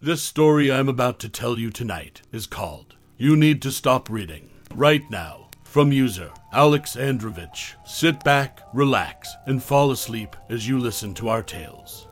This story I'm about to tell you tonight is called You Need to Stop Reading Right Now from user Alex Androvich. Sit back, relax, and fall asleep as you listen to our tales.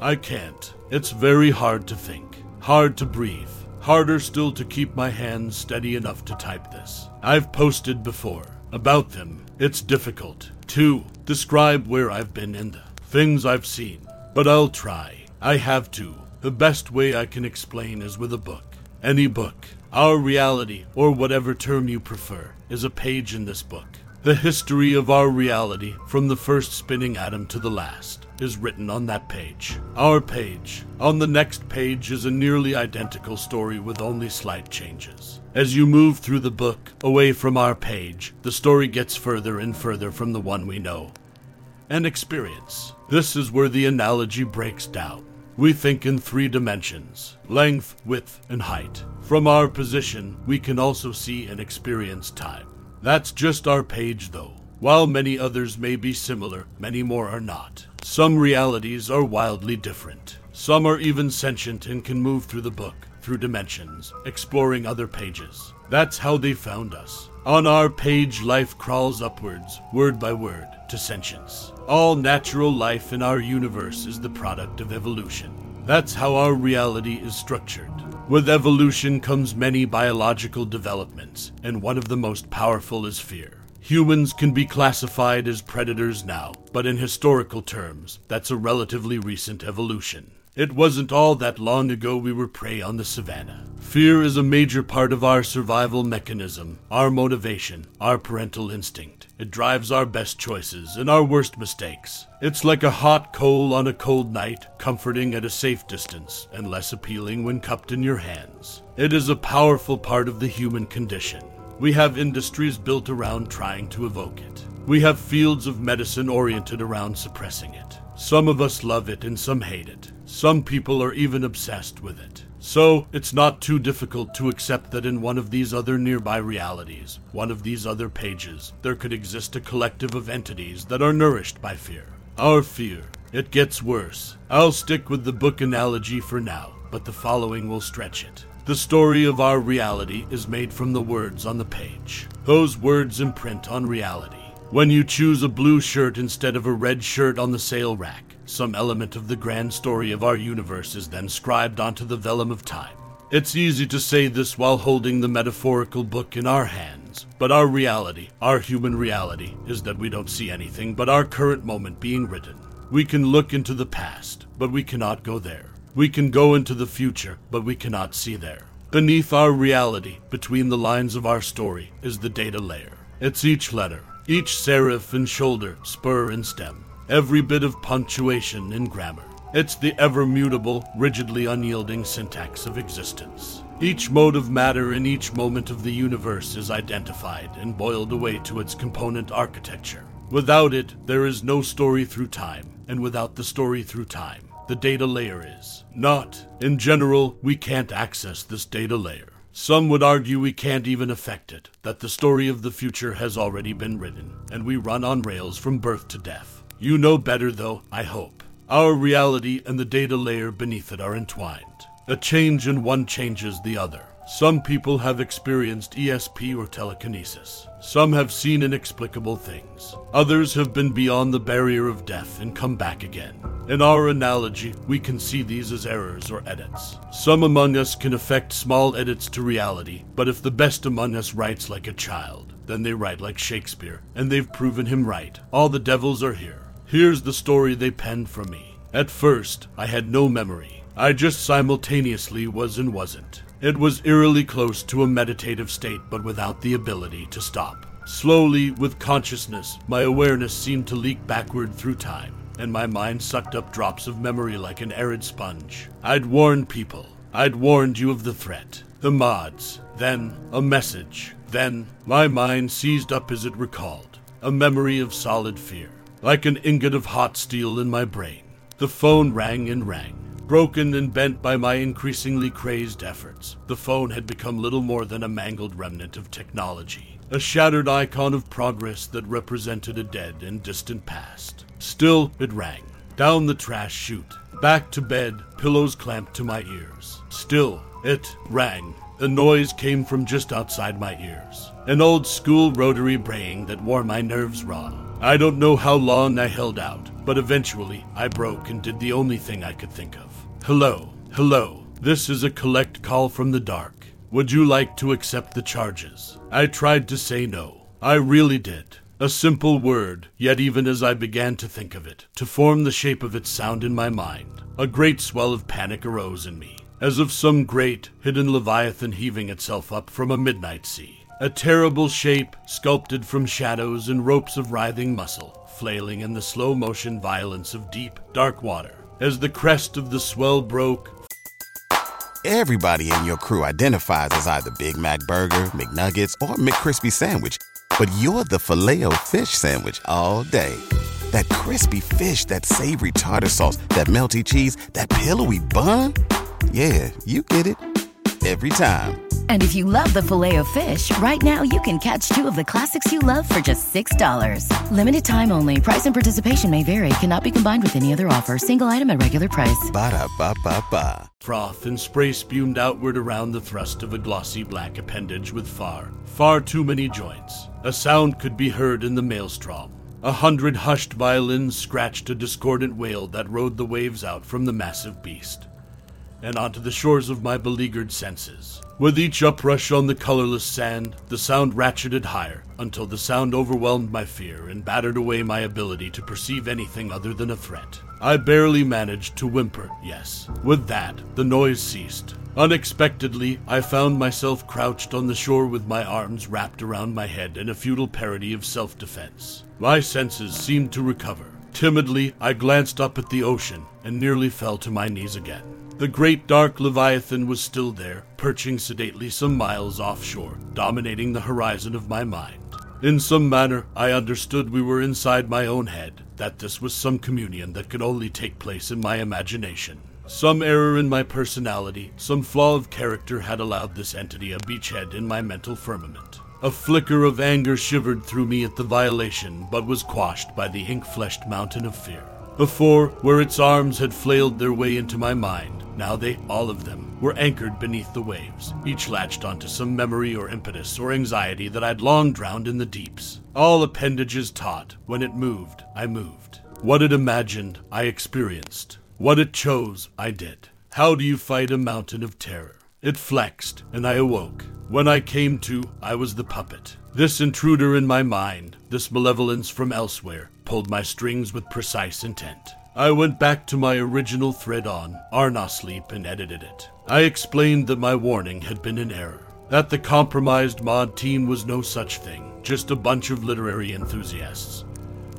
I can't. It's very hard to think, hard to breathe, harder still to keep my hands steady enough to type this. I've posted before. About them, it's difficult to describe where I've been and the things I've seen. But I'll try. I have to. The best way I can explain is with a book. Any book. Our reality, or whatever term you prefer, is a page in this book. The history of our reality, from the first spinning atom to the last, is written on that page. Our page. On the next page is a nearly identical story with only slight changes. As you move through the book, away from our page, the story gets further and further from the one we know. An experience. This is where the analogy breaks down. We think in three dimensions length, width, and height. From our position, we can also see and experience time. That's just our page, though. While many others may be similar, many more are not. Some realities are wildly different. Some are even sentient and can move through the book, through dimensions, exploring other pages. That's how they found us. On our page, life crawls upwards, word by word, to sentience. All natural life in our universe is the product of evolution. That's how our reality is structured. With evolution comes many biological developments, and one of the most powerful is fear. Humans can be classified as predators now, but in historical terms, that's a relatively recent evolution. It wasn't all that long ago we were prey on the savannah. Fear is a major part of our survival mechanism, our motivation, our parental instinct. It drives our best choices and our worst mistakes. It's like a hot coal on a cold night, comforting at a safe distance and less appealing when cupped in your hands. It is a powerful part of the human condition. We have industries built around trying to evoke it. We have fields of medicine oriented around suppressing it. Some of us love it and some hate it. Some people are even obsessed with it. So, it's not too difficult to accept that in one of these other nearby realities, one of these other pages, there could exist a collective of entities that are nourished by fear. Our fear. It gets worse. I'll stick with the book analogy for now, but the following will stretch it. The story of our reality is made from the words on the page. Those words imprint on reality. When you choose a blue shirt instead of a red shirt on the sale rack, some element of the grand story of our universe is then scribed onto the vellum of time. It's easy to say this while holding the metaphorical book in our hands, but our reality, our human reality, is that we don't see anything but our current moment being written. We can look into the past, but we cannot go there. We can go into the future, but we cannot see there. Beneath our reality, between the lines of our story, is the data layer. It's each letter, each serif and shoulder, spur and stem, every bit of punctuation and grammar. It's the ever mutable, rigidly unyielding syntax of existence. Each mode of matter in each moment of the universe is identified and boiled away to its component architecture. Without it, there is no story through time, and without the story through time, the data layer is. Not. In general, we can't access this data layer. Some would argue we can't even affect it, that the story of the future has already been written, and we run on rails from birth to death. You know better, though, I hope. Our reality and the data layer beneath it are entwined. A change in one changes the other. Some people have experienced ESP or telekinesis. Some have seen inexplicable things. Others have been beyond the barrier of death and come back again. In our analogy, we can see these as errors or edits. Some among us can effect small edits to reality, but if the best among us writes like a child, then they write like Shakespeare, and they've proven him right. All the devils are here. Here's the story they penned for me. At first, I had no memory. I just simultaneously was and wasn't. It was eerily close to a meditative state, but without the ability to stop. Slowly, with consciousness, my awareness seemed to leak backward through time, and my mind sucked up drops of memory like an arid sponge. I'd warned people. I'd warned you of the threat. The mods. Then, a message. Then, my mind seized up as it recalled. A memory of solid fear. Like an ingot of hot steel in my brain. The phone rang and rang. Broken and bent by my increasingly crazed efforts, the phone had become little more than a mangled remnant of technology, a shattered icon of progress that represented a dead and distant past. Still, it rang. Down the trash chute, back to bed, pillows clamped to my ears. Still, it rang. The noise came from just outside my ears. An old school rotary braying that wore my nerves raw. I don't know how long I held out, but eventually I broke and did the only thing I could think of. Hello, hello. This is a collect call from the dark. Would you like to accept the charges? I tried to say no. I really did. A simple word, yet even as I began to think of it, to form the shape of its sound in my mind, a great swell of panic arose in me, as of some great, hidden leviathan heaving itself up from a midnight sea. A terrible shape, sculpted from shadows and ropes of writhing muscle, flailing in the slow motion violence of deep, dark water. As the crest of the swell broke, Everybody in your crew identifies as either Big Mac Burger, McNuggets, or McCrispy Sandwich. But you're the filet fish Sandwich all day. That crispy fish, that savory tartar sauce, that melty cheese, that pillowy bun. Yeah, you get it. Every time. And if you love the Filet-O-Fish, right now you can catch two of the classics you love for just $6. Limited time only. Price and participation may vary. Cannot be combined with any other offer. Single item at regular price. Ba da ba ba ba. froth and spray spumed outward around the thrust of a glossy black appendage with far, far too many joints. A sound could be heard in the maelstrom. A hundred hushed violins scratched a discordant wail that rode the waves out from the massive beast and onto the shores of my beleaguered senses. With each uprush on the colorless sand, the sound ratcheted higher until the sound overwhelmed my fear and battered away my ability to perceive anything other than a threat. I barely managed to whimper, yes. With that, the noise ceased. Unexpectedly, I found myself crouched on the shore with my arms wrapped around my head in a futile parody of self defense. My senses seemed to recover. Timidly, I glanced up at the ocean and nearly fell to my knees again. The great dark Leviathan was still there, perching sedately some miles offshore, dominating the horizon of my mind. In some manner, I understood we were inside my own head, that this was some communion that could only take place in my imagination. Some error in my personality, some flaw of character had allowed this entity a beachhead in my mental firmament. A flicker of anger shivered through me at the violation, but was quashed by the ink fleshed mountain of fear. Before, where its arms had flailed their way into my mind, now they, all of them, were anchored beneath the waves, each latched onto some memory or impetus or anxiety that I'd long drowned in the deeps. All appendages taut. When it moved, I moved. What it imagined, I experienced. What it chose, I did. How do you fight a mountain of terror? It flexed, and I awoke. When I came to, I was the puppet. This intruder in my mind, this malevolence from elsewhere, pulled my strings with precise intent. I went back to my original thread on r/nosleep and edited it. I explained that my warning had been an error, that the compromised mod team was no such thing, just a bunch of literary enthusiasts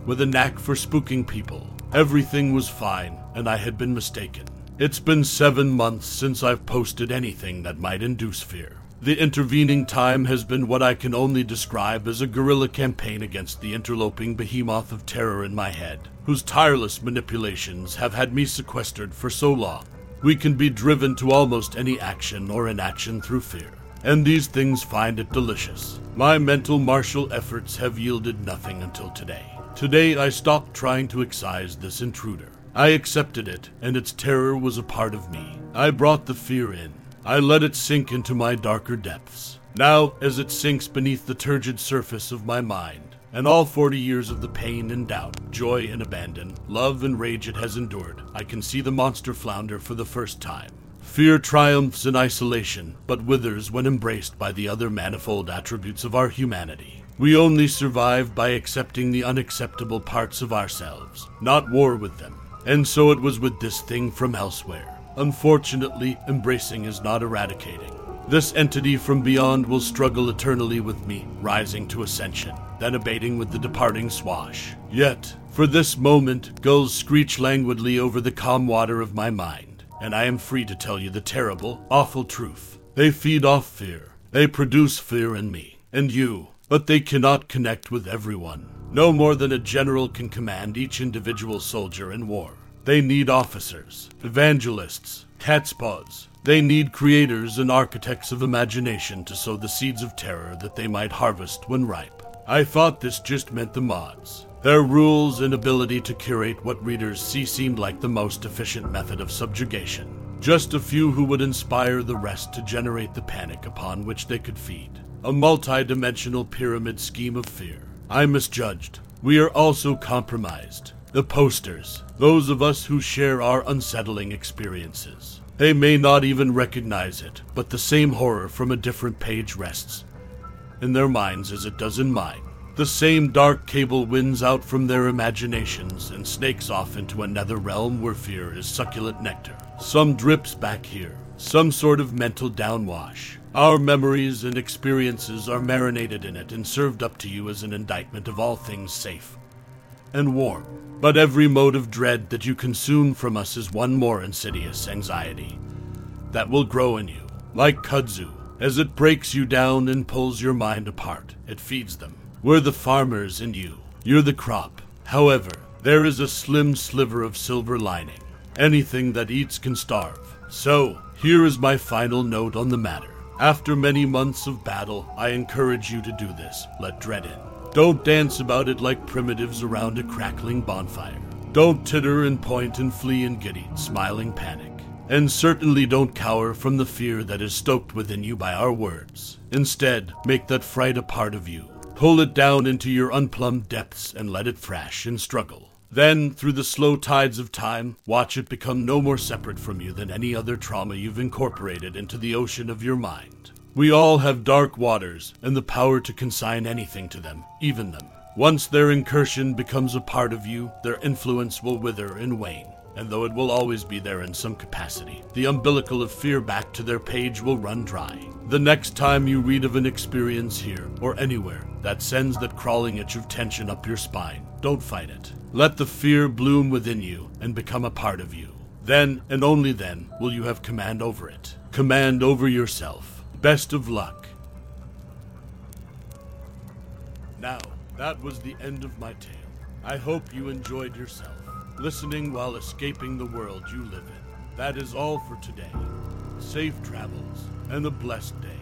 with a knack for spooking people. Everything was fine, and I had been mistaken. It's been seven months since I've posted anything that might induce fear. The intervening time has been what I can only describe as a guerrilla campaign against the interloping behemoth of terror in my head, whose tireless manipulations have had me sequestered for so long. We can be driven to almost any action or inaction through fear, and these things find it delicious. My mental martial efforts have yielded nothing until today. Today I stopped trying to excise this intruder. I accepted it, and its terror was a part of me. I brought the fear in. I let it sink into my darker depths. Now, as it sinks beneath the turgid surface of my mind, and all 40 years of the pain and doubt, joy and abandon, love and rage it has endured, I can see the monster flounder for the first time. Fear triumphs in isolation, but withers when embraced by the other manifold attributes of our humanity. We only survive by accepting the unacceptable parts of ourselves, not war with them. And so it was with this thing from elsewhere. Unfortunately, embracing is not eradicating. This entity from beyond will struggle eternally with me, rising to ascension, then abating with the departing swash. Yet, for this moment, gulls screech languidly over the calm water of my mind, and I am free to tell you the terrible, awful truth. They feed off fear. They produce fear in me, and you, but they cannot connect with everyone. No more than a general can command each individual soldier in war. They need officers, evangelists, catspaws. They need creators and architects of imagination to sow the seeds of terror that they might harvest when ripe. I thought this just meant the mods. Their rules and ability to curate what readers see seemed like the most efficient method of subjugation. Just a few who would inspire the rest to generate the panic upon which they could feed. A multi dimensional pyramid scheme of fear. I misjudged. We are also compromised. The posters, those of us who share our unsettling experiences. They may not even recognize it, but the same horror from a different page rests in their minds as it does in mine. The same dark cable winds out from their imaginations and snakes off into another realm where fear is succulent nectar. Some drips back here, some sort of mental downwash. Our memories and experiences are marinated in it and served up to you as an indictment of all things safe and warm. But every mode of dread that you consume from us is one more insidious anxiety that will grow in you, like kudzu, as it breaks you down and pulls your mind apart. It feeds them. We're the farmers and you. You're the crop. However, there is a slim sliver of silver lining. Anything that eats can starve. So, here is my final note on the matter. After many months of battle, I encourage you to do this. Let dread in. Don't dance about it like primitives around a crackling bonfire. Don't titter and point and flee and giddy, smiling panic. And certainly don't cower from the fear that is stoked within you by our words. Instead, make that fright a part of you. Pull it down into your unplumbed depths and let it thrash and struggle. Then, through the slow tides of time, watch it become no more separate from you than any other trauma you've incorporated into the ocean of your mind. We all have dark waters and the power to consign anything to them, even them. Once their incursion becomes a part of you, their influence will wither and wane. And though it will always be there in some capacity, the umbilical of fear back to their page will run dry. The next time you read of an experience here or anywhere that sends that crawling itch of tension up your spine, don't fight it. Let the fear bloom within you and become a part of you. Then, and only then, will you have command over it. Command over yourself. Best of luck. Now, that was the end of my tale. I hope you enjoyed yourself, listening while escaping the world you live in. That is all for today. Safe travels and a blessed day.